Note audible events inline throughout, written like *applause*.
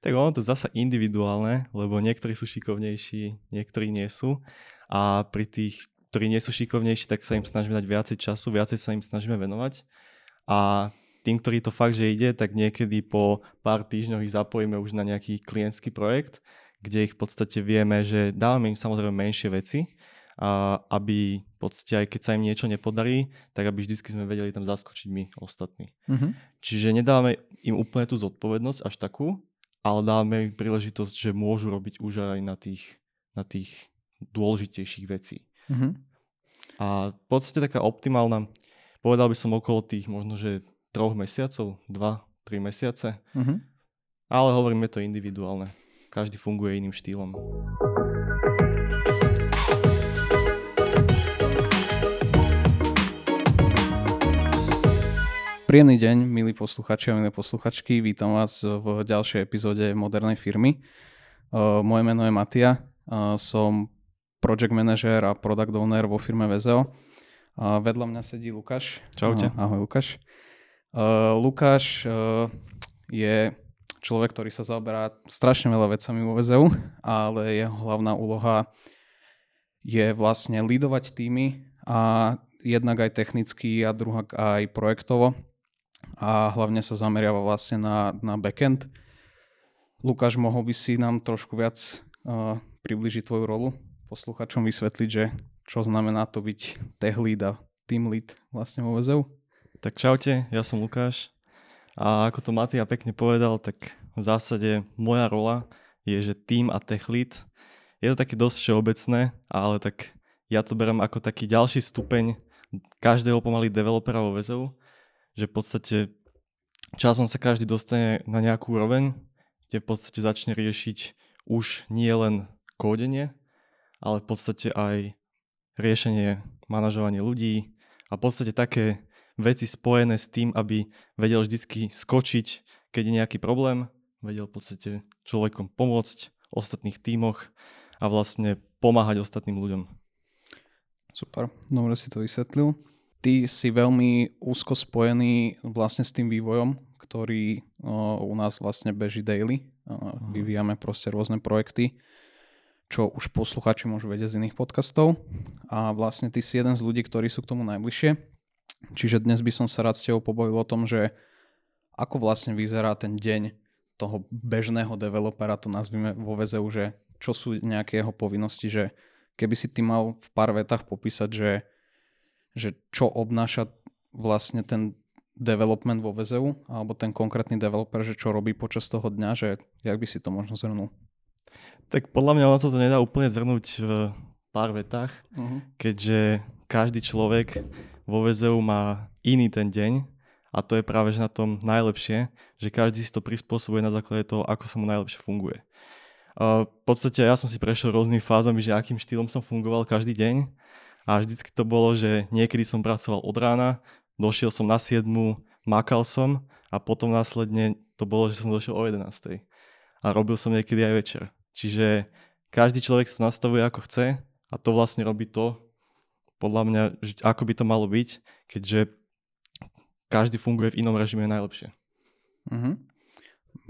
Tak ono to zasa individuálne, lebo niektorí sú šikovnejší, niektorí nie sú. A pri tých, ktorí nie sú šikovnejší, tak sa im snažíme dať viacej času, viacej sa im snažíme venovať. A tým, ktorý to fakt, že ide, tak niekedy po pár týždňoch ich zapojíme už na nejaký klientský projekt, kde ich v podstate vieme, že dávame im samozrejme menšie veci, a aby v podstate aj keď sa im niečo nepodarí, tak aby vždy sme vedeli tam zaskočiť my ostatní. Mm-hmm. Čiže nedávame im úplne tú zodpovednosť až takú, ale dávame im príležitosť, že môžu robiť už aj na tých, na tých dôležitejších vecí. Mm-hmm. A v podstate taká optimálna, povedal by som okolo tých možno, že troch mesiacov, dva, tri mesiace. Mm-hmm. Ale hovoríme to individuálne. Každý funguje iným štýlom. Príjemný deň, milí posluchači a milé posluchačky. Vítam vás v ďalšej epizóde Modernej firmy. Moje meno je Matia, som project manager a product owner vo firme VZO. Vedľa mňa sedí Lukáš. Čaute. Ahoj Lukáš. Lukáš je človek, ktorý sa zaoberá strašne veľa vecami vo VZU, ale jeho hlavná úloha je vlastne lídovať týmy a jednak aj technicky a druhá aj projektovo a hlavne sa zameriava vlastne na, na backend. Lukáš, mohol by si nám trošku viac uh, približiť tvoju rolu, posluchačom vysvetliť, že čo znamená to byť tech lead a team lead vlastne vo VZU? Tak čaute, ja som Lukáš a ako to Matia pekne povedal, tak v zásade moja rola je, že team a tech lead je to také dosť všeobecné, ale tak ja to berem ako taký ďalší stupeň každého pomaly developera vo VZU, že v podstate časom sa každý dostane na nejakú úroveň, kde v podstate začne riešiť už nie len kódenie, ale v podstate aj riešenie, manažovanie ľudí a v podstate také veci spojené s tým, aby vedel vždycky skočiť, keď je nejaký problém, vedel v podstate človekom pomôcť v ostatných tímoch a vlastne pomáhať ostatným ľuďom. Super, dobre si to vysvetlil ty si veľmi úzko spojený vlastne s tým vývojom, ktorý o, u nás vlastne beží daily. O, mhm. vyvíjame proste rôzne projekty, čo už posluchači môžu vedieť z iných podcastov. A vlastne ty si jeden z ľudí, ktorí sú k tomu najbližšie. Čiže dnes by som sa rád s tebou pobavil o tom, že ako vlastne vyzerá ten deň toho bežného developera, to nazvime vo VZU, že čo sú nejaké jeho povinnosti, že keby si ty mal v pár vetách popísať, že že čo obnáša vlastne ten development vo VZU, alebo ten konkrétny developer, že čo robí počas toho dňa, že jak by si to možno zhrnul? Tak podľa mňa sa to nedá úplne zhrnúť v pár vetách, uh-huh. keďže každý človek vo VZU má iný ten deň a to je práve že na tom najlepšie, že každý si to prispôsobuje na základe toho, ako sa mu najlepšie funguje. Uh, v podstate ja som si prešiel rôznymi fázami, že akým štýlom som fungoval každý deň a vždycky to bolo, že niekedy som pracoval od rána, došiel som na 7, makal som a potom následne to bolo, že som došiel o 11. A robil som niekedy aj večer. Čiže každý človek sa nastavuje ako chce a to vlastne robí to, podľa mňa, ako by to malo byť, keďže každý funguje v inom režime najlepšie. Uh-huh.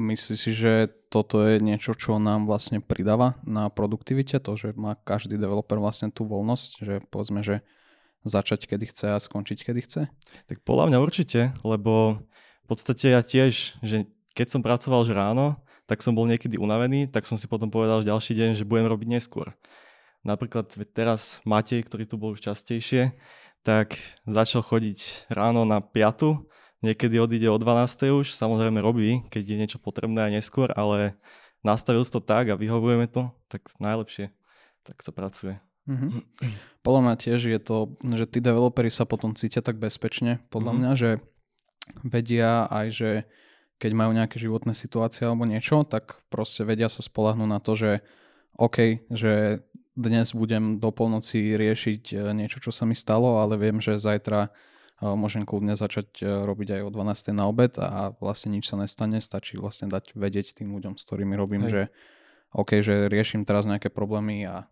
Myslíš si, že toto je niečo, čo nám vlastne pridáva na produktivite, to, že má každý developer vlastne tú voľnosť, že povedzme, že začať kedy chce a skončiť kedy chce? Tak podľa mňa určite, lebo v podstate ja tiež, že keď som pracoval že ráno, tak som bol niekedy unavený, tak som si potom povedal že ďalší deň, že budem robiť neskôr. Napríklad teraz Matej, ktorý tu bol už častejšie, tak začal chodiť ráno na 5 niekedy odíde o 12. už, samozrejme robí, keď je niečo potrebné aj neskôr, ale nastavil si to tak a vyhovujeme to, tak najlepšie, tak sa pracuje. Mm-hmm. Podľa mňa tiež je to, že tí developeri sa potom cítia tak bezpečne, podľa mm-hmm. mňa, že vedia aj, že keď majú nejaké životné situácie alebo niečo, tak proste vedia sa spolahnúť na to, že OK, že dnes budem do polnoci riešiť eh, niečo, čo sa mi stalo, ale viem, že zajtra môžem kľudne začať e, robiť aj o 12. na obed a vlastne nič sa nestane, stačí vlastne dať vedieť tým ľuďom, s ktorými robím, Hej. že OK, že riešim teraz nejaké problémy a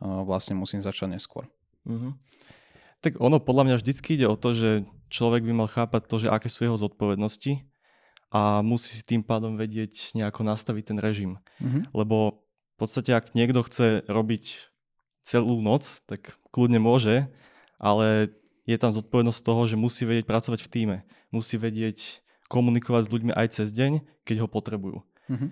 vlastne musím začať neskôr. Uh-huh. Tak ono podľa mňa vždycky ide o to, že človek by mal chápať to, že aké sú jeho zodpovednosti a musí si tým pádom vedieť nejako nastaviť ten režim. Mhm. Lebo v podstate, ak niekto chce robiť celú noc, tak kľudne môže, ale je tam zodpovednosť toho, že musí vedieť pracovať v týme. Musí vedieť komunikovať s ľuďmi aj cez deň, keď ho potrebujú. Mhm.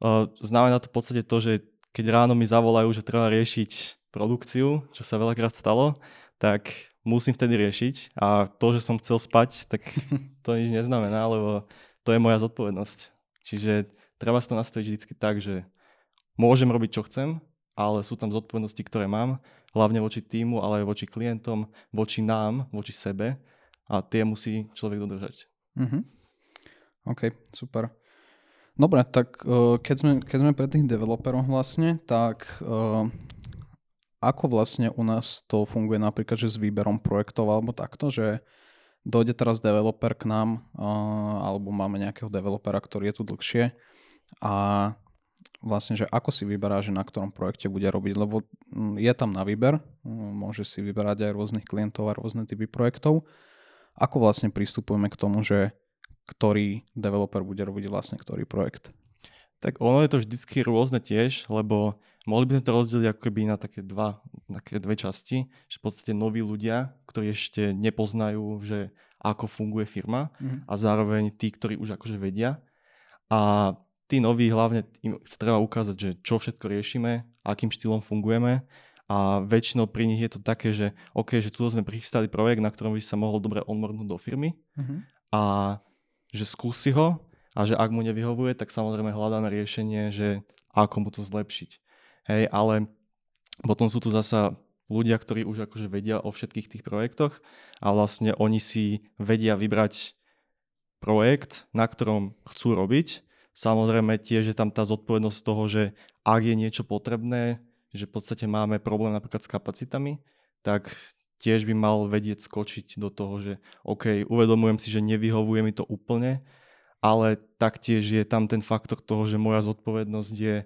Uh, znamená to v podstate to, že keď ráno mi zavolajú, že treba riešiť produkciu, čo sa veľakrát stalo, tak musím vtedy riešiť a to, že som chcel spať, tak *laughs* to nič neznamená, lebo to je moja zodpovednosť. Čiže treba si to nastaviť vždy tak, že môžem robiť, čo chcem, ale sú tam zodpovednosti, ktoré mám, hlavne voči týmu, ale aj voči klientom, voči nám, voči sebe a tie musí človek dodržať. Mhm. OK, super. Dobre, tak uh, keď sme, keď sme pre tých developerov vlastne, tak uh, ako vlastne u nás to funguje napríklad, že s výberom projektov alebo takto, že dojde teraz developer k nám uh, alebo máme nejakého developera, ktorý je tu dlhšie a vlastne, že ako si vyberá, že na ktorom projekte bude robiť, lebo mm, je tam na výber, mm, môže si vyberať aj rôznych klientov a rôzne typy projektov. Ako vlastne pristupujeme k tomu, že ktorý developer bude robiť vlastne ktorý projekt. Tak ono je to vždycky rôzne tiež, lebo mohli by sme to rozdeliť ako keby na také, dva, také dve časti, že v podstate noví ľudia, ktorí ešte nepoznajú, že ako funguje firma Mhm. a zároveň tí, ktorí už akože vedia. A tí noví hlavne im sa treba ukázať, že čo všetko riešime, akým štýlom fungujeme a väčšinou pri nich je to také, že OK, že tu sme prichystali projekt, na ktorom by sa mohol dobre onboardnúť do firmy Mhm. a že skúsi ho a že ak mu nevyhovuje, tak samozrejme hľadáme riešenie, že ako mu to zlepšiť. Hej, ale potom sú tu zasa ľudia, ktorí už akože vedia o všetkých tých projektoch a vlastne oni si vedia vybrať projekt, na ktorom chcú robiť. Samozrejme tiež je tam tá zodpovednosť toho, že ak je niečo potrebné, že v podstate máme problém napríklad s kapacitami, tak tiež by mal vedieť skočiť do toho, že OK, uvedomujem si, že nevyhovuje mi to úplne, ale taktiež je tam ten faktor toho, že moja zodpovednosť je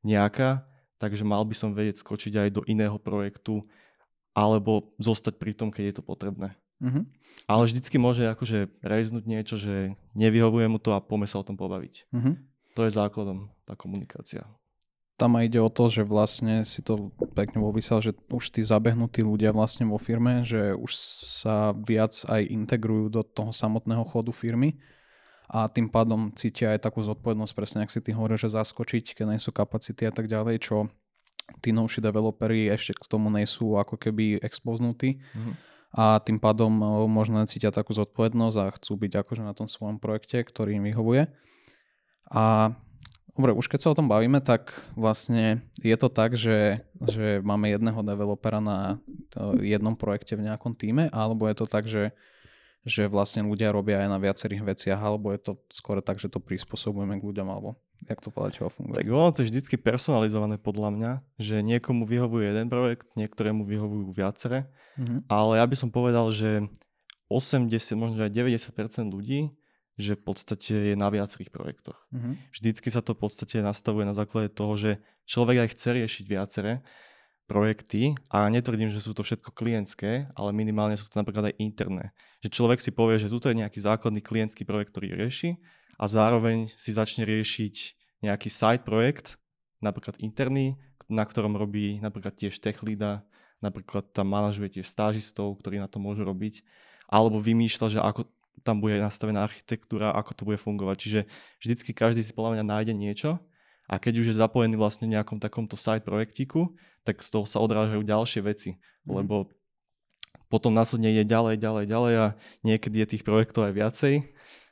nejaká, takže mal by som vedieť skočiť aj do iného projektu alebo zostať pri tom, keď je to potrebné. Mhm. Ale vždycky môže akože rejznúť niečo, že nevyhovuje mu to a poďme sa o tom pobaviť. Mhm. To je základom, tá komunikácia. Tam aj ide o to, že vlastne si to pekne popísal, že už tí zabehnutí ľudia vlastne vo firme, že už sa viac aj integrujú do toho samotného chodu firmy a tým pádom cítia aj takú zodpovednosť, presne ak si ty hovoril, že zaskočiť, keď nie sú kapacity a tak ďalej, čo tí novší developeri ešte k tomu nie sú ako keby expoznutí Mhm. A tým pádom možno cítia takú zodpovednosť a chcú byť akože na tom svojom projekte, ktorý im vyhovuje. A dobre, už keď sa o tom bavíme, tak vlastne je to tak, že, že máme jedného developera na jednom projekte v nejakom týme, alebo je to tak, že, že vlastne ľudia robia aj na viacerých veciach, alebo je to skôr tak, že to prispôsobujeme k ľuďom, alebo jak to podľa teba funguje? Tak ono to je vždycky personalizované podľa mňa, že niekomu vyhovuje jeden projekt, niektorému vyhovujú viacere, Mhm. ale ja by som povedal, že 80, možno aj 90% ľudí, že v podstate je na viacerých projektoch. Mhm. Vždycky sa to v podstate nastavuje na základe toho, že človek aj chce riešiť viaceré projekty a netvrdím, že sú to všetko klientské, ale minimálne sú to napríklad aj interné. Že človek si povie, že tuto je nejaký základný klientský projekt, ktorý rieši a zároveň si začne riešiť nejaký side projekt, napríklad interný, na ktorom robí napríklad tiež tech leada, napríklad tam manažuje tiež stážistov, ktorí na to môžu robiť, alebo vymýšľa, že ako tam bude nastavená architektúra, ako to bude fungovať. Čiže vždycky každý si podľa mňa nájde niečo a keď už je zapojený vlastne v nejakom takomto side projektíku, tak z toho sa odrážajú ďalšie veci, Mhm. lebo potom následne ide ďalej, ďalej, ďalej a niekedy je tých projektov aj viacej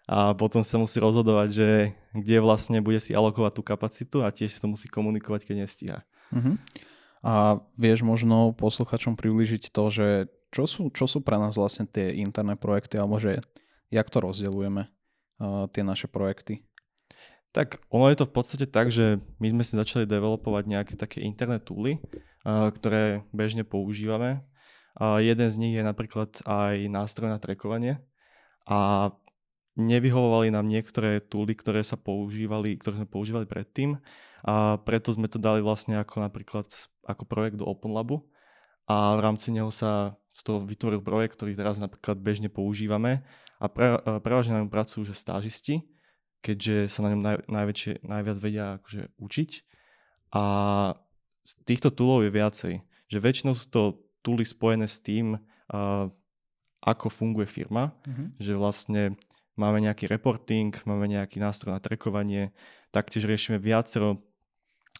a potom sa musí rozhodovať, že kde vlastne bude si alokovať tú kapacitu a tiež si to musí komunikovať, keď nestíha. Mhm. A vieš možno posluchačom priblížiť to, že čo sú, čo sú pre nás vlastne tie interné projekty, alebo že jak to rozdeľujeme, uh, tie naše projekty. Tak ono je to v podstate tak, že my sme si začali developovať nejaké také interné tooly, uh, ktoré bežne používame. A jeden z nich je napríklad aj nástroj na trackovanie a nevyhovovali nám niektoré tooly, ktoré sa používali, ktoré sme používali predtým a preto sme to dali vlastne ako napríklad ako projekt do OpenLabu a v rámci neho sa z toho vytvoril projekt, ktorý teraz napríklad bežne používame a pre, prevažne nám pracujú že stážisti, keďže sa na ňom naj, najväčšie, najviac vedia akože učiť. A z týchto toolov je viacej. Že väčšinou sú to tooly spojené s tým, uh, ako funguje firma. Mhm. Že vlastne máme nejaký reporting, máme nejaký nástroj na trackovanie, taktiež riešime viacero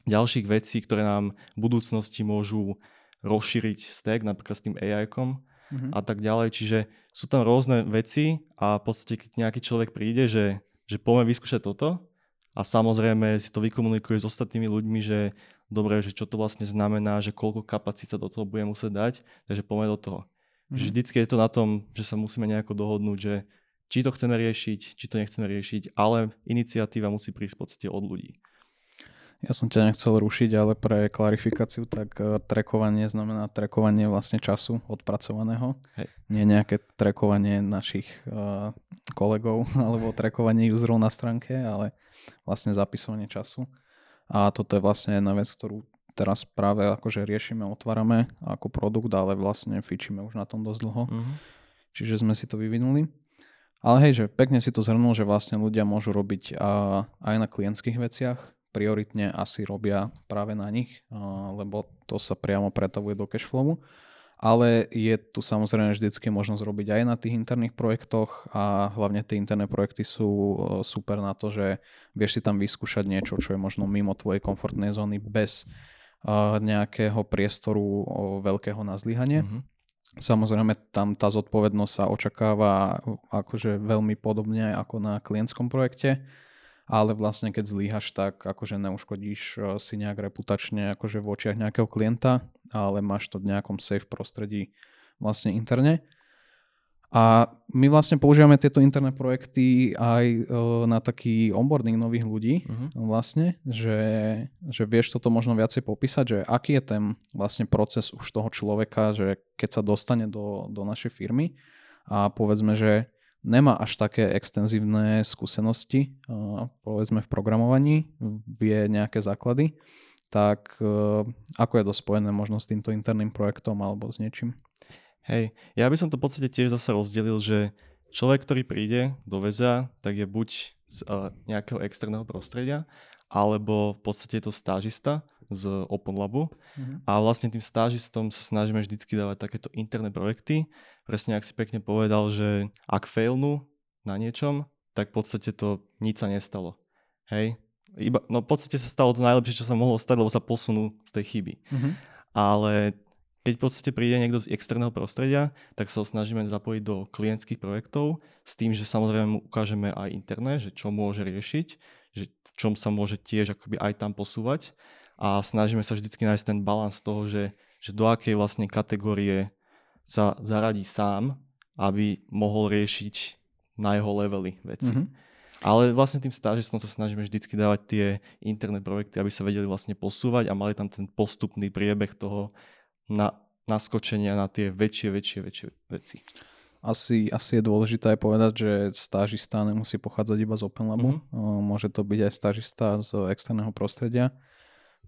ďalších vecí, ktoré nám v budúcnosti môžu rozšíriť stack, napríklad s tým AI-kom Mhm. a tak ďalej. Čiže sú tam rôzne veci a v podstate keď nejaký človek príde, že, že poďme vyskúšať toto a samozrejme si to vykomunikuje s ostatnými ľuďmi, že dobre, že čo to vlastne znamená, že koľko kapacít sa do toho bude musieť dať, takže poďme do toho. Mhm. Že vždycky je to na tom, že sa musíme nejako dohodnúť, že či to chceme riešiť, či to nechceme riešiť, ale iniciatíva musí prísť v podstate od ľudí. Ja som ťa nechcel rušiť, ale pre klarifikáciu, tak uh, trackovanie znamená trackovanie vlastne času odpracovaného. Hej. Nie nejaké trackovanie našich uh, kolegov *laughs* alebo trackovanie userov na stránke, ale vlastne zapisovanie času. A toto je vlastne jedna vec, ktorú teraz práve akože riešime, otvárame ako produkt, ale vlastne fičíme už na tom dosť dlho. Mhm. Čiže sme si to vyvinuli. Ale hej, že pekne si to zhrnul, že vlastne ľudia môžu robiť aj na klientských veciach, prioritne asi robia práve na nich, lebo to sa priamo pretavuje do cashflowu. Ale je tu samozrejme vždycky možnosť robiť aj na tých interných projektoch a hlavne tie interné projekty sú e, super na to, že vieš si tam vyskúšať niečo, čo je možno mimo tvojej komfortnej zóny bez a, nejakého priestoru veľkého na zlyhanie. Mhm. Samozrejme, tam tá zodpovednosť sa očakáva akože veľmi podobne ako na klientskom projekte, ale vlastne keď zlíhaš, tak akože neuškodíš eh, si nejak reputačne akože v očiach nejakého klienta, ale máš to v nejakom safe prostredí vlastne interne. A my vlastne používame tieto interné projekty aj eh, na taký onboarding nových ľudí, Mhm. vlastne, že, že vieš toto možno viacej popísať, že aký je ten vlastne proces už toho človeka, že keď sa dostane do, do našej firmy a povedzme, že nemá až také extenzívne skúsenosti, a povedzme v programovaní, vie nejaké základy, tak e, ako je to spojené možno s týmto interným projektom alebo s niečím? Hej, ja by som to v podstate tiež zase rozdelil, že človek, ktorý príde do väza, tak je buď z uh, nejakého externého prostredia, alebo v podstate je to stážista z Open Labu. Mhm. A vlastne tým stážistom sa snažíme vždycky dávať takéto interné projekty. Presne ak si pekne povedal, že ak failnú na niečom, tak v podstate to nič sa nestalo. Hej? Iba, no v podstate sa stalo to najlepšie, čo sa mohlo stať, lebo sa posunú z tej chyby. Mhm. Ale keď v podstate príde niekto z externého prostredia, tak sa ho snažíme zapojiť do klientských projektov s tým, že samozrejme mu ukážeme aj interné, že čo môže riešiť, že v čom sa môže tiež akoby aj tam posúvať a snažíme sa vždycky nájsť ten balans toho, že, že do akej vlastne kategórie sa zaradí sám, aby mohol riešiť na jeho levely veci. Mhm. Ale vlastne tým stážistom sa snažíme vždycky dávať tie interné projekty, aby sa vedeli vlastne posúvať a mali tam ten postupný priebeh toho na, naskočenia na tie väčšie, väčšie, väčšie veci. Asi, asi je dôležité aj povedať, že stážista nemusí pochádzať iba z Open Labu. Mhm. Mm-hmm. Môže to byť aj stážista z externého prostredia,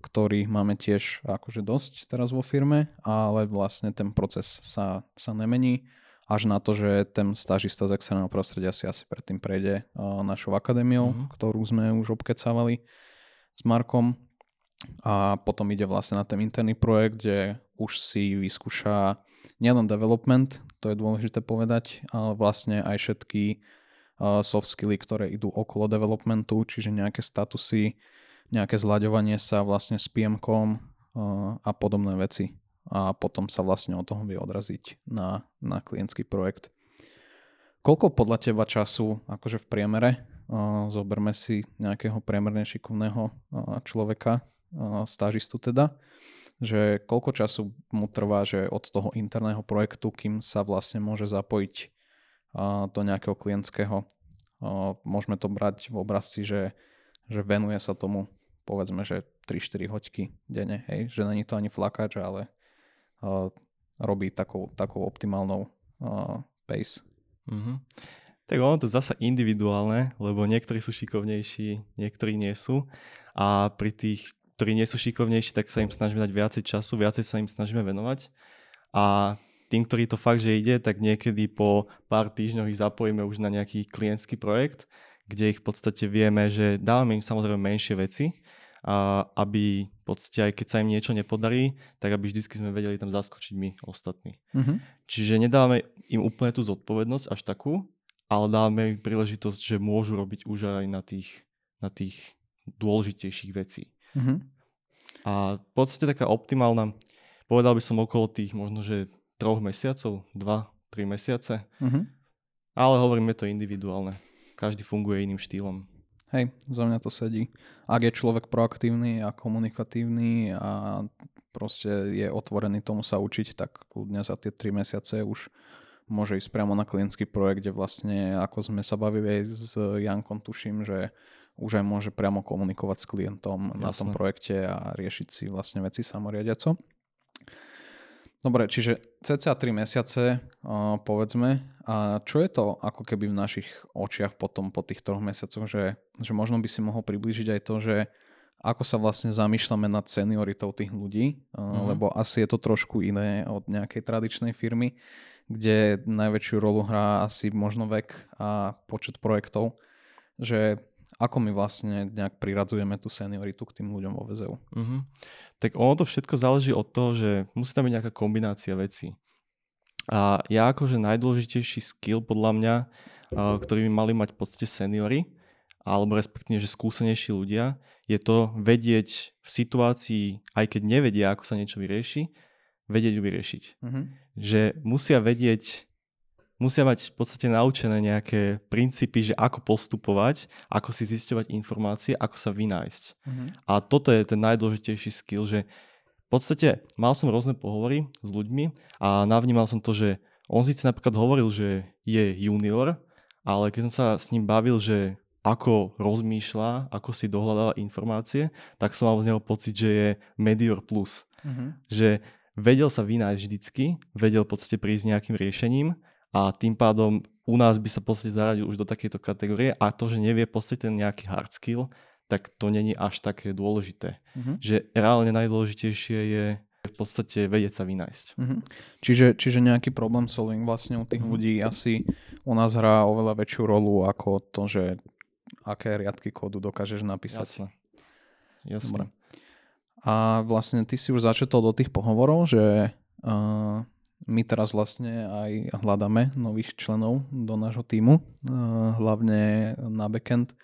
ktorých máme tiež akože dosť teraz vo firme, ale vlastne ten proces sa, sa nemení až na to, že ten stážista z externého prostredia si asi predtým prejde našou akadémiou, Mhm. mm-hmm. ktorú sme už obkecávali s Markom a potom ide vlastne na ten interný projekt, kde už si vyskúša nielen development, to je dôležité povedať, ale vlastne aj všetky uh, soft skilly, ktoré idú okolo developmentu, čiže nejaké statusy, nejaké zľaďovanie sa vlastne s PM-kom uh, a podobné veci. A potom sa vlastne od toho vie odraziť na, na klientský projekt. Koľko podľa teba času, akože v priemere, uh, zoberme si nejakého priemerne šikovného človeka, stážistu teda, že koľko času mu trvá, že od toho interného projektu, kým sa vlastne môže zapojiť do nejakého klientského. Môžeme to brať v obrazci, že, že venuje sa tomu povedzme, že 3-4 hoďky denne, hej, že není to ani flakač, ale robí takou, takou optimálnou pace. Mhm. Tak ono to zasa individuálne, lebo niektorí sú šikovnejší, niektorí nie sú. A pri tých, ktorí nie sú šikovnejší, tak sa im snažíme dať viacej času, viacej sa im snažíme venovať. A tým, ktorí to fakt, že ide, tak niekedy po pár týždňoch ich zapojíme už na nejaký klientský projekt, kde ich v podstate vieme, že dávame im samozrejme menšie veci, a aby v podstate aj keď sa im niečo nepodarí, tak aby vždy sme vedeli tam zaskočiť my ostatní. Uh-huh. Čiže nedávame im úplne tú zodpovednosť až takú, ale dávame im príležitosť, že môžu robiť už aj na tých, na tých dôležitejších vecí. Uh-huh. A v podstate taká optimálna, povedal by som okolo tých možno, že troch mesiacov, dva, tri mesiace. Uh-huh. Ale hovorím, je to individuálne. Každý funguje iným štýlom. Hej, za mňa to sedí. Ak je človek proaktívny a komunikatívny a proste je otvorený tomu sa učiť, tak kľudne za tie 3 mesiace už môže ísť priamo na klientský projekt, kde vlastne, ako sme sa bavili aj s Jankom, tuším, že už aj môže priamo komunikovať s klientom Jasne. na tom projekte a riešiť si vlastne veci samoriadiaco. Dobre, čiže cca 3 mesiace, uh, povedzme. A čo je to ako keby v našich očiach potom po tých troch mesiacoch, že, že možno by si mohol priblížiť aj to, že ako sa vlastne zamýšľame nad senioritou tých ľudí, uh, uh-huh. lebo asi je to trošku iné od nejakej tradičnej firmy, kde najväčšiu rolu hrá asi možno vek a počet projektov, že ako my vlastne nejak priradzujeme tú senioritu k tým ľuďom vo VZU. Uh-huh tak ono to všetko záleží od toho, že musí tam byť nejaká kombinácia vecí. A ja akože najdôležitejší skill podľa mňa, ktorý by mali mať v podstate seniory, alebo respektíve, že skúsenejší ľudia, je to vedieť v situácii, aj keď nevedia, ako sa niečo vyrieši, vedieť ju vyriešiť. Mm-hmm. Že musia vedieť musia mať v podstate naučené nejaké princípy, že ako postupovať, ako si zisťovať informácie, ako sa vynájsť. Mm-hmm. A toto je ten najdôležitejší skill, že v podstate mal som rôzne pohovory s ľuďmi a navnímal som to, že on síce napríklad hovoril, že je junior, ale keď som sa s ním bavil, že ako rozmýšľa, ako si dohľadáva informácie, tak som mal z neho pocit, že je medior plus. Mm-hmm. Že vedel sa vynájsť vždycky, vedel v podstate prísť nejakým riešením a tým pádom u nás by sa podstate zaradil už do takejto kategórie a to, že nevie podstate ten nejaký hard skill, tak to není až také dôležité. Uh-huh. Že reálne najdôležitejšie je v podstate vedieť sa vynájsť. Uh-huh. Čiže, čiže nejaký problem solving vlastne u tých uh-huh. ľudí asi u nás hrá oveľa väčšiu rolu ako to, že aké riadky kódu dokážeš napísať. Jasné. Jasné. Dobre. A vlastne ty si už začetol do tých pohovorov, že uh, my teraz vlastne aj hľadáme nových členov do nášho týmu, eh, hlavne na backend,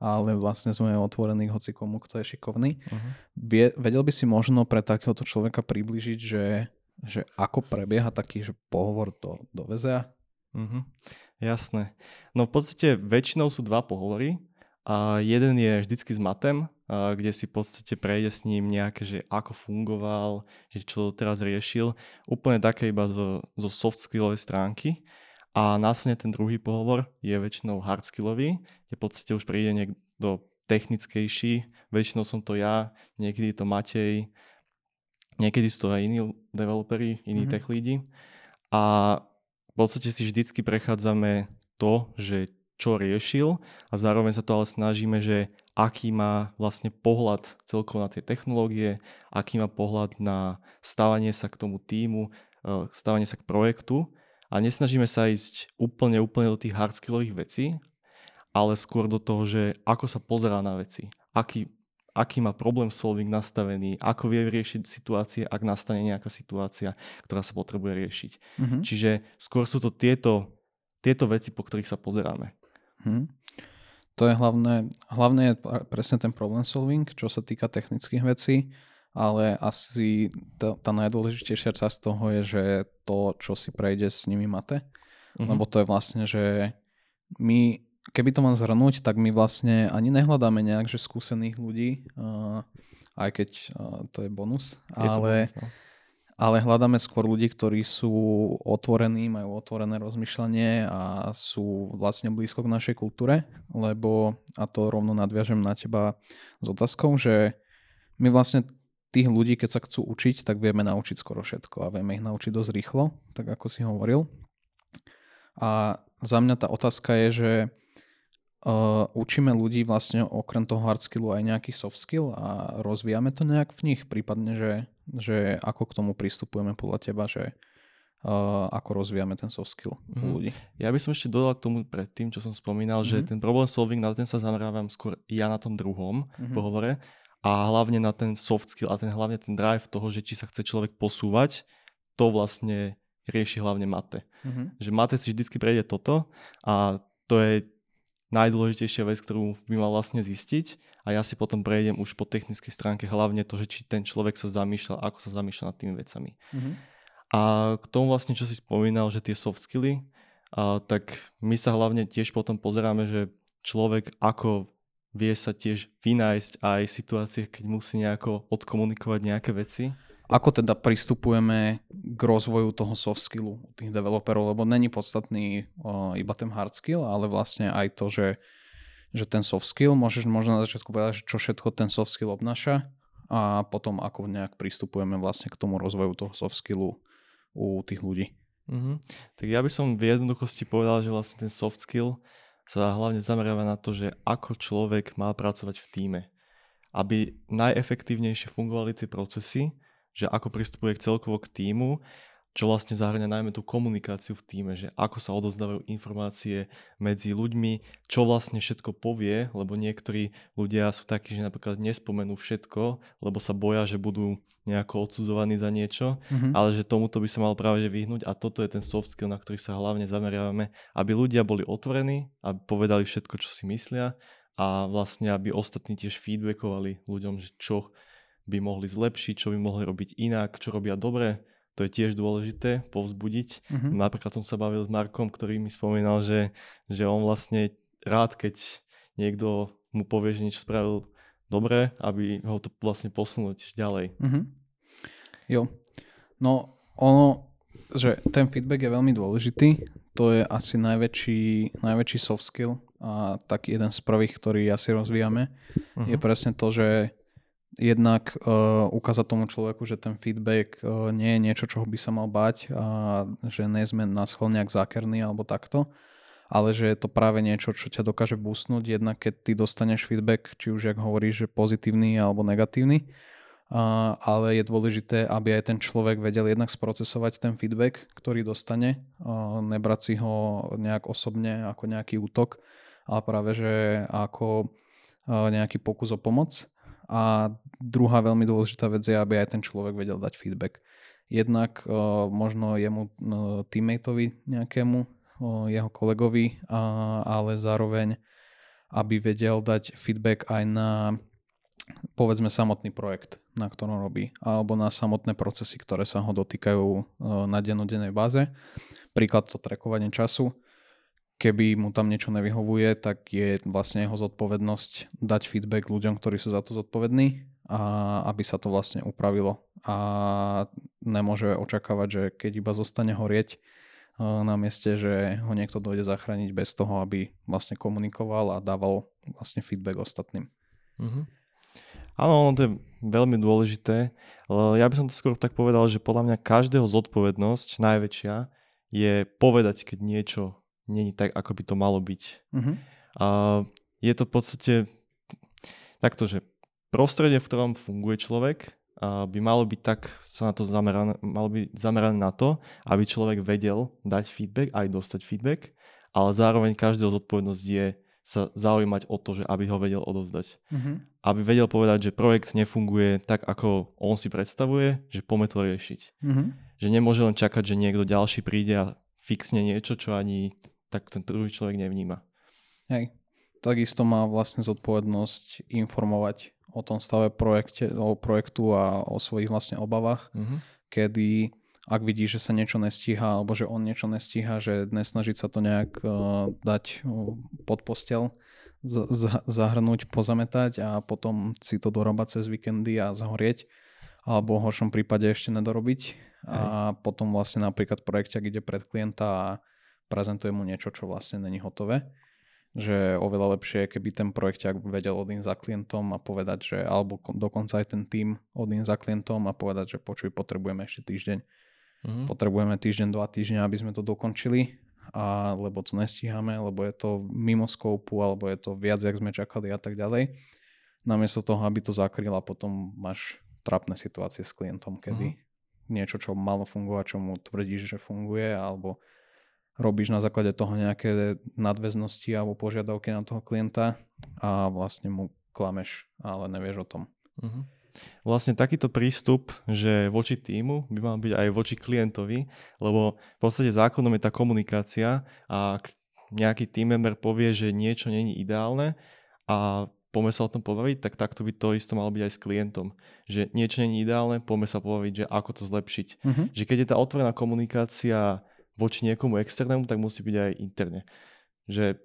ale vlastne sme otvorení hoci komu, kto je šikovný. Uh-huh. Vedel by si možno pre takéhoto človeka približiť, že, že ako prebieha taký že pohovor do, do VZA? Uh-huh. Jasné. No v podstate väčšinou sú dva pohovory. A jeden je vždycky s matem, kde si v podstate prejde s ním nejaké, že ako fungoval, že čo teraz riešil. Úplne také iba zo, zo soft skillovej stránky. A následne ten druhý pohovor je väčšinou hard skillový, kde v podstate už príde niekto technickejší. Väčšinou som to ja, niekedy to Matej, niekedy sú to aj iní developeri, iní mm-hmm. tech lídi. A v podstate si vždycky prechádzame to, že čo riešil a zároveň sa to ale snažíme, že aký má vlastne pohľad celkovo na tie technológie, aký má pohľad na stávanie sa k tomu týmu, e, stávanie sa k projektu a nesnažíme sa ísť úplne, úplne do tých hardskillových vecí, ale skôr do toho, že ako sa pozerá na veci, aký, aký má problém solving nastavený, ako vie riešiť situácie, ak nastane nejaká situácia, ktorá sa potrebuje riešiť. Mm-hmm. Čiže skôr sú to tieto, tieto veci, po ktorých sa pozeráme. Hm. To je hlavné, hlavne je presne ten problem solving, čo sa týka technických vecí, ale asi tá, tá najdôležitejšia časť toho je, že to, čo si prejde s nimi mate, uh-huh. lebo to je vlastne, že my, keby to mám zhrnúť, tak my vlastne ani nehľadáme nejak, že skúsených ľudí, uh, aj keď uh, to je bonus, je ale... To bonus, no ale hľadáme skôr ľudí, ktorí sú otvorení, majú otvorené rozmýšľanie a sú vlastne blízko k našej kultúre, lebo, a to rovno nadviažem na teba s otázkou, že my vlastne tých ľudí, keď sa chcú učiť, tak vieme naučiť skoro všetko a vieme ich naučiť dosť rýchlo, tak ako si hovoril. A za mňa tá otázka je, že uh, učíme ľudí vlastne okrem toho hard skillu aj nejaký soft skill a rozvíjame to nejak v nich, prípadne, že že ako k tomu pristupujeme podľa teba, že uh, ako rozvíjame ten soft skill mm-hmm. u Mhm. ľudí. Ja by som ešte dodal k tomu predtým, čo som spomínal, mm-hmm. že Mhm. ten problem solving, na ten sa zamerávam skôr ja na tom druhom Mhm. pohovore a hlavne na ten soft skill a ten hlavne ten drive toho, že či sa chce človek posúvať, to vlastne rieši hlavne mate. Mm-hmm. Že mate si vždycky prejde toto a to je najdôležitejšia vec, ktorú by mal vlastne zistiť a ja si potom prejdem už po technickej stránke hlavne to, že či ten človek sa zamýšľa, ako sa zamýšľa nad tými vecami. Mm-hmm. A k tomu vlastne, čo si spomínal, že tie soft skilly, a, tak my sa hlavne tiež potom pozeráme, že človek ako vie sa tiež vynájsť aj v situáciách, keď musí nejako odkomunikovať nejaké veci. Ako teda pristupujeme k rozvoju toho soft skillu tých developerov, lebo není podstatný o, iba ten hard skill, ale vlastne aj to, že, že ten soft skill, môžeš možno na začiatku povedať, čo všetko ten soft skill obnáša a potom ako nejak pristupujeme vlastne k tomu rozvoju toho soft skillu u tých ľudí. Mhm. Tak ja by som v jednoduchosti povedal, že vlastne ten soft skill sa hlavne zameriava na to, že ako človek má pracovať v týme. Aby najefektívnejšie fungovali tie procesy, že ako pristupuje celkovo k týmu, čo vlastne zahrňa najmä tú komunikáciu v týme, že ako sa odozdávajú informácie medzi ľuďmi, čo vlastne všetko povie, lebo niektorí ľudia sú takí, že napríklad nespomenú všetko, lebo sa boja, že budú nejako odsudzovaní za niečo, Mhm. ale že tomuto by sa mal práve že vyhnúť a toto je ten soft skill, na ktorý sa hlavne zameriavame, aby ľudia boli otvorení, aby povedali všetko, čo si myslia a vlastne aby ostatní tiež feedbackovali ľuďom, že čo by mohli zlepšiť, čo by mohli robiť inak, čo robia dobre. To je tiež dôležité, povzbudiť. Mhm. Napríklad som sa bavil s Markom, ktorý mi spomínal, že, že on vlastne rád, keď niekto mu povie, že niečo spravil dobre, aby ho to vlastne posunúť ďalej. Mhm. Jo. No, ono, že ten feedback je veľmi dôležitý. To je asi najväčší, najväčší soft skill a taký jeden z prvých, ktorý asi rozvíjame. Mhm. Je presne to, že jednak uh, ukázať tomu človeku, že ten feedback uh, nie je niečo, čoho by sa mal bať a že nie sme na schvál nejak zákerný alebo takto, ale že je to práve niečo, čo ťa dokáže boostnúť, jednak keď ty dostaneš feedback, či už jak hovoríš, že pozitívny alebo negatívny, a, ale je dôležité, aby aj ten človek vedel jednak sprocesovať ten feedback, ktorý dostane, a nebrať si ho nejak osobne ako nejaký útok, ale práve že ako a, nejaký pokus o pomoc. A druhá veľmi dôležitá vec je, aby aj ten človek vedel dať feedback. Jednak uh, možno jemu uh, teammateovi nejakému, uh, jeho kolegovi, ale zároveň aby vedel dať feedback aj na povedzme samotný projekt, na ktorom robí, alebo na samotné procesy, ktoré sa ho dotýkajú na dennodennej báze. Príklad to trackovanie času. Keby mu tam niečo nevyhovuje, tak je vlastne jeho zodpovednosť dať feedback ľuďom, ktorí sú za to zodpovední a aby sa to vlastne upravilo. A nemôže očakávať, že keď iba zostane horieť uh, na mieste, že ho niekto dojde zachrániť bez toho, aby vlastne komunikoval a dával vlastne feedback ostatným. Mhm. Áno, to je veľmi dôležité. Ja by som to skôr tak povedal, že podľa mňa každého zodpovednosť najväčšia je povedať, keď niečo není tak, ako by to malo byť. Mhm. A je to v podstate takto, že prostredie, v ktorom funguje človek, a by malo byť tak sa na to zamerané, malo byť zamerané na to, aby človek vedel dať feedback, aj dostať feedback, ale zároveň každého zodpovednosť je sa zaujímať o to, že aby ho vedel odovzdať. Mhm. Aby vedel povedať, že projekt nefunguje tak, ako on si predstavuje, že poďme to riešiť. Mhm. Že nemôže len čakať, že niekto ďalší príde a fixne niečo, čo ani tak ten druhý človek nevníma. Hej. Takisto má vlastne zodpovednosť informovať o tom stave projekte, o projektu a o svojich vlastne obavách, Mhm. kedy ak vidí, že sa niečo nestíha alebo že on niečo nestíha, že nesnažiť sa to nejak uh, dať uh, pod postel, z- z- zahrnúť, pozametať a potom si to dorobať cez víkendy a zahorieť alebo v horšom prípade ešte nedorobiť a potom vlastne napríklad projekťak ide pred klienta a prezentuje mu niečo, čo vlastne není hotové že oveľa lepšie je, keby ten projekťák vedel odísť za klientom a povedať, že alebo ko- dokonca aj ten tým odísť za klientom a povedať, že počuj, potrebujeme ešte týždeň. Mhm. Potrebujeme týždeň, dva týždňa, aby sme to dokončili, a, lebo to nestíhame, lebo je to mimo skoupu, alebo je to viac, jak sme čakali a tak ďalej. Namiesto toho, aby to zakryl a potom máš trapné situácie s klientom, kedy niečo, čo malo fungovať, čo mu tvrdíš, že funguje, alebo robíš na základe toho nejaké nadväznosti alebo požiadavky na toho klienta a vlastne mu klameš, ale nevieš o tom. Uh-huh. Vlastne takýto prístup, že voči týmu by mal byť aj voči klientovi, lebo v podstate základom je tá komunikácia a ak nejaký team member povie, že niečo není ideálne a poďme sa o tom pobaviť, tak takto by to isto malo byť aj s klientom. Že niečo nie je ideálne, poďme sa pobaviť, že ako to zlepšiť. Uh-huh. Že keď je tá otvorená komunikácia voči niekomu externému, tak musí byť aj interne. Že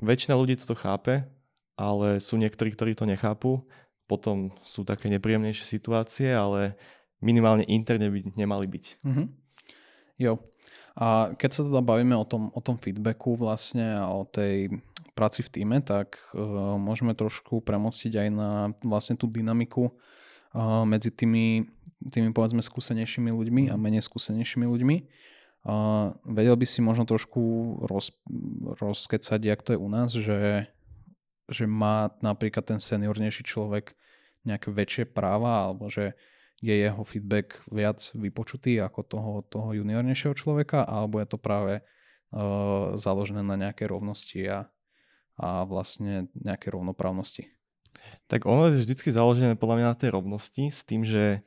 väčšina ľudí toto chápe, ale sú niektorí, ktorí to nechápu. Potom sú také nepríjemnejšie situácie, ale minimálne interne by nemali byť. Uh-huh. Jo. A keď sa teda bavíme o tom, o tom feedbacku vlastne a o tej práci v týme, tak uh, môžeme trošku premostiť aj na vlastne tú dynamiku uh, medzi tými, tými povedzme skúsenejšími ľuďmi a mhm. menej skúsenejšími ľuďmi. Uh, vedel by si možno trošku roz, rozkecať, jak to je u nás, že, že má napríklad ten seniornejší človek nejaké väčšie práva, alebo že je jeho feedback viac vypočutý ako toho, toho juniornejšieho človeka, alebo je to práve uh, založené na nejaké rovnosti a, a vlastne nejaké rovnoprávnosti. Tak ono je vždy založené podľa mňa na tej rovnosti s tým, že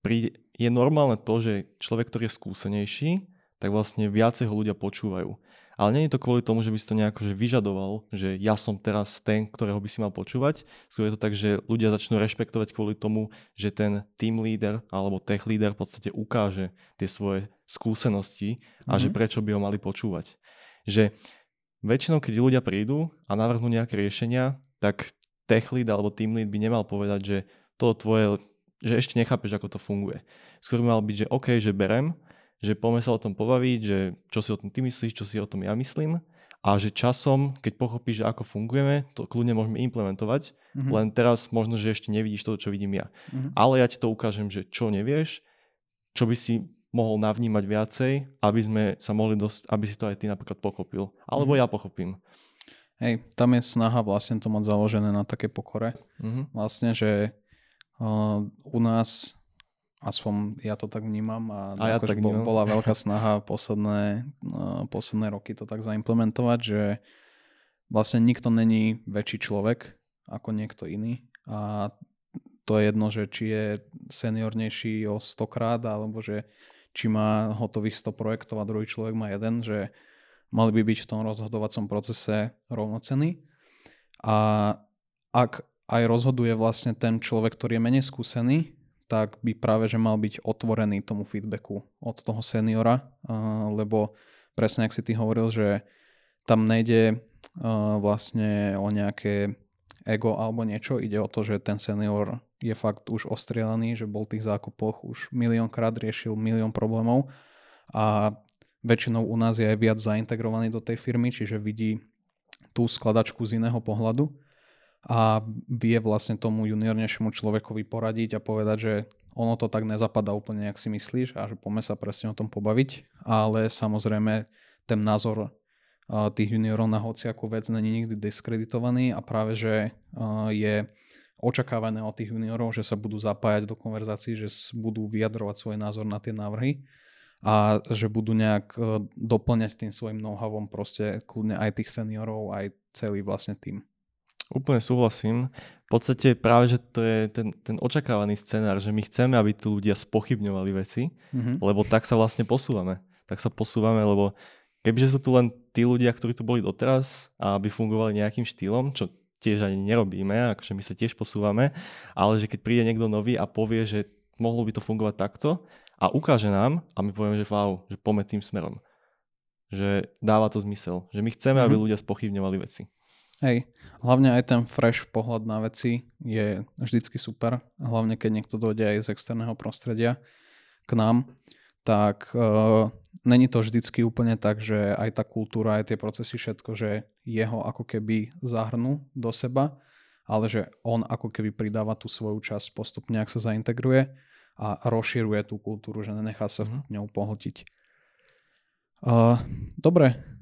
pri, je normálne to, že človek, ktorý je skúsenejší, tak vlastne viacej ho ľudia počúvajú. Ale nie je to kvôli tomu, že by si to nejako že vyžadoval, že ja som teraz ten, ktorého by si mal počúvať. Skôr je to tak, že ľudia začnú rešpektovať kvôli tomu, že ten team leader alebo tech leader v podstate ukáže tie svoje skúsenosti a mm-hmm. že mhm. prečo by ho mali počúvať. Že väčšinou, keď ľudia prídu a navrhnú nejaké riešenia, tak tech lead alebo team lead by nemal povedať, že to tvoje, že ešte nechápeš, ako to funguje. Skôr mal byť, že OK, že berem, že poďme sa o tom pobaviť, že čo si o tom ty myslíš, čo si o tom ja myslím a že časom, keď pochopíš, že ako fungujeme, to kľudne môžeme implementovať, mm-hmm. len teraz možno, že ešte nevidíš to, čo vidím ja. Mm-hmm. Ale ja ti to ukážem, že čo nevieš, čo by si mohol navnímať viacej, aby sme sa mohli dosť, aby si to aj ty napríklad pochopil. Alebo mm-hmm. ja pochopím. Hej, tam je snaha vlastne to mať založené na také pokore. Mm-hmm. Vlastne, že u nás, aspoň ja to tak vnímam a, a ja akože tak vnímam. bola *laughs* veľká snaha posledné, posledné roky to tak zaimplementovať, že vlastne nikto není väčší človek ako niekto iný a to je jedno, že či je seniornejší o 100 krát alebo že či má hotových 100 projektov a druhý človek má jeden, že mali by byť v tom rozhodovacom procese rovnocení. A ak aj rozhoduje vlastne ten človek, ktorý je menej skúsený, tak by práve že mal byť otvorený tomu feedbacku od toho seniora, lebo presne ak si ty hovoril, že tam nejde vlastne o nejaké ego alebo niečo, ide o to, že ten senior je fakt už ostrielaný, že bol v tých zákupoch už miliónkrát riešil milión problémov a väčšinou u nás je aj viac zaintegrovaný do tej firmy, čiže vidí tú skladačku z iného pohľadu a vie vlastne tomu juniornejšiemu človekovi poradiť a povedať, že ono to tak nezapadá úplne, jak si myslíš a že poďme sa presne o tom pobaviť, ale samozrejme ten názor tých juniorov na hociakú vec není nikdy diskreditovaný a práve, že je očakávané od tých juniorov, že sa budú zapájať do konverzácií, že budú vyjadrovať svoj názor na tie návrhy a že budú nejak e, doplňať tým svojim know-howom proste kľudne aj tých seniorov, aj celý vlastne tým. Úplne súhlasím. V podstate práve, že to je ten, ten očakávaný scenár, že my chceme, aby tu ľudia spochybňovali veci, mm-hmm. lebo tak sa vlastne posúvame. Tak sa posúvame, lebo kebyže sú tu len tí ľudia, ktorí tu boli doteraz a aby fungovali nejakým štýlom, čo tiež ani nerobíme, akože my sa tiež posúvame, ale že keď príde niekto nový a povie, že mohlo by to fungovať takto a ukáže nám a my povieme, že wow, že poďme tým smerom. Že dáva to zmysel. Že my chceme, aby mhm. ľudia spochybňovali veci. Hej, hlavne aj ten fresh pohľad na veci je vždycky super. Hlavne keď niekto dojde aj z externého prostredia k nám, tak uh, není to vždycky úplne tak, že aj tá kultúra, aj tie procesy, všetko, že jeho ako keby zahrnú do seba, ale že on ako keby pridáva tú svoju časť postupne, ak sa zaintegruje a rozširuje tú kultúru, že nenechá sa mm. ňou pohltiť. Uh, dobre, uh,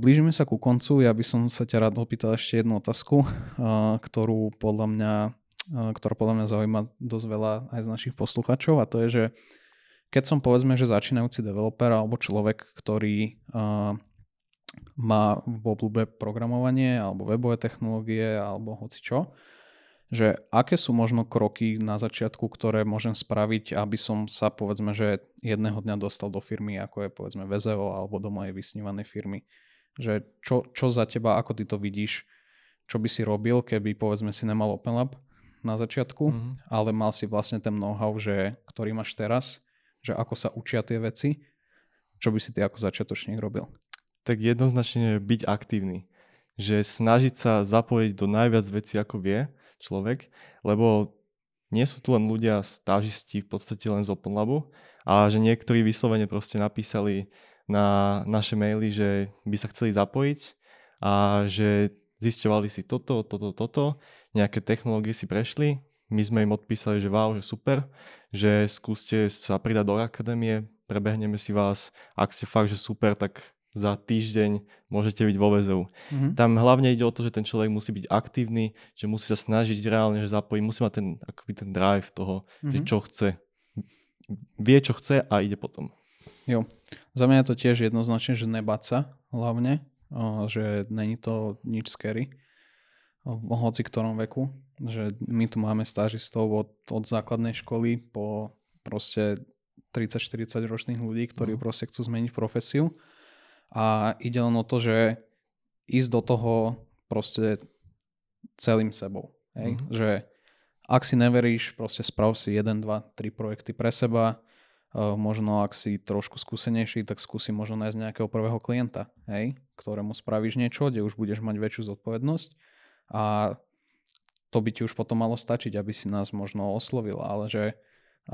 blížime sa ku koncu. Ja by som sa ťa rád opýtal ešte jednu otázku, ktorú podľa mňa ktorá podľa mňa zaujíma dosť veľa aj z našich posluchačov a to je, že keď som povedzme, že začínajúci developer alebo človek, ktorý má v obľúbe programovanie alebo webové technológie alebo hoci čo, že aké sú možno kroky na začiatku, ktoré môžem spraviť, aby som sa povedzme, že jedného dňa dostal do firmy, ako je povedzme VZO alebo do mojej vysnívanej firmy. Že čo, čo za teba, ako ty to vidíš, čo by si robil, keby povedzme si nemal Open Lab na začiatku, mm-hmm. ale mal si vlastne ten know-how, že, ktorý máš teraz, že ako sa učia tie veci, čo by si ty ako začiatočník robil? Tak jednoznačne byť aktívny. Že snažiť sa zapojiť do najviac vecí, ako vie človek, lebo nie sú tu len ľudia, stážisti v podstate len z Open Labu a že niektorí vyslovene proste napísali na naše maily, že by sa chceli zapojiť a že zisťovali si toto, toto, toto, nejaké technológie si prešli, my sme im odpísali, že wow, že super, že skúste sa pridať do akadémie, prebehneme si vás, ak ste fakt, že super, tak za týždeň môžete byť vo väzov. Mm-hmm. Tam hlavne ide o to, že ten človek musí byť aktívny, že musí sa snažiť reálne, že zapojiť, musí mať ten, akoby ten drive toho, mm-hmm. že mhm. čo chce. Vie, čo chce a ide potom. Jo. Za mňa je to tiež jednoznačne, že nebáť sa hlavne, že není to nič scary v hoci ktorom veku, že my tu máme stážistov od, od základnej školy po proste 30-40 ročných ľudí, ktorí mm. proste chcú zmeniť profesiu a ide len o to, že ísť do toho proste celým sebou. Hej? Mm. Že ak si neveríš, proste sprav si 1, 2, 3 projekty pre seba, Uh, možno ak si trošku skúsenejší, tak skúsi možno nájsť nejakého prvého klienta, hej, ktorému spravíš niečo, kde už budeš mať väčšiu zodpovednosť a to by ti už potom malo stačiť, aby si nás možno oslovil, ale že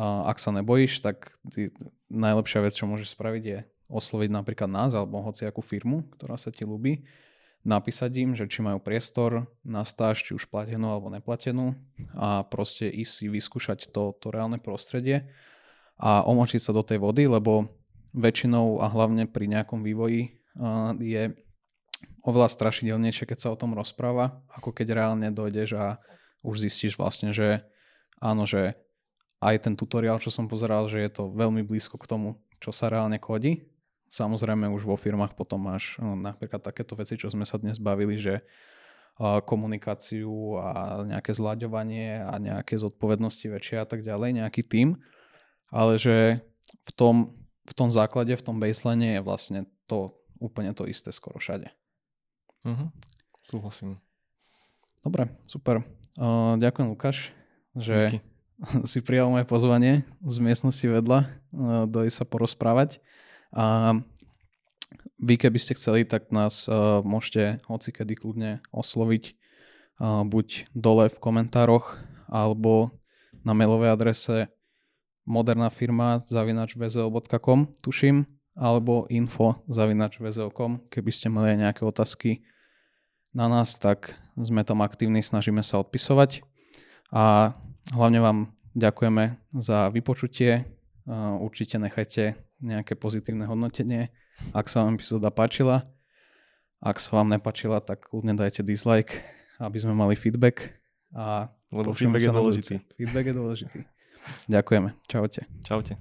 uh, ak sa nebojíš, tak ty, najlepšia vec, čo môžeš spraviť je osloviť napríklad nás alebo hociakú firmu, ktorá sa ti ľúbi, napísať im, že či majú priestor na stáž, či už platenú alebo neplatenú a proste ísť si vyskúšať to, to reálne prostredie a omočiť sa do tej vody, lebo väčšinou a hlavne pri nejakom vývoji uh, je oveľa strašidelnejšie, keď sa o tom rozpráva, ako keď reálne dojdeš a už zistíš vlastne, že áno, že aj ten tutoriál, čo som pozeral, že je to veľmi blízko k tomu, čo sa reálne kodí. Samozrejme už vo firmách potom máš no, napríklad takéto veci, čo sme sa dnes bavili, že komunikáciu a nejaké zlaďovanie a nejaké zodpovednosti väčšie a tak ďalej, nejaký tým ale že v tom, v tom základe, v tom baseline je vlastne to úplne to isté skoro všade. Uh-huh. Súhlasím. Dobre, super. Uh, ďakujem Lukáš, že Díky. *laughs* si prijal moje pozvanie z miestnosti vedľa uh, dojsť sa porozprávať. A vy keby ste chceli, tak nás uh, môžete hoci kedy kľudne osloviť uh, buď dole v komentároch alebo na mailovej adrese moderná firma zavinač vzl.com, tuším, alebo info zavinač vzl.com. Keby ste mali aj nejaké otázky na nás, tak sme tam aktívni, snažíme sa odpisovať. A hlavne vám ďakujeme za vypočutie. Určite nechajte nejaké pozitívne hodnotenie, ak sa vám epizóda páčila. Ak sa vám nepačila, tak kľudne dajte dislike, aby sme mali feedback. A Lebo feedback je dôležitý. Feedback je dôležitý. Ďakujeme. Čaute. Čaute.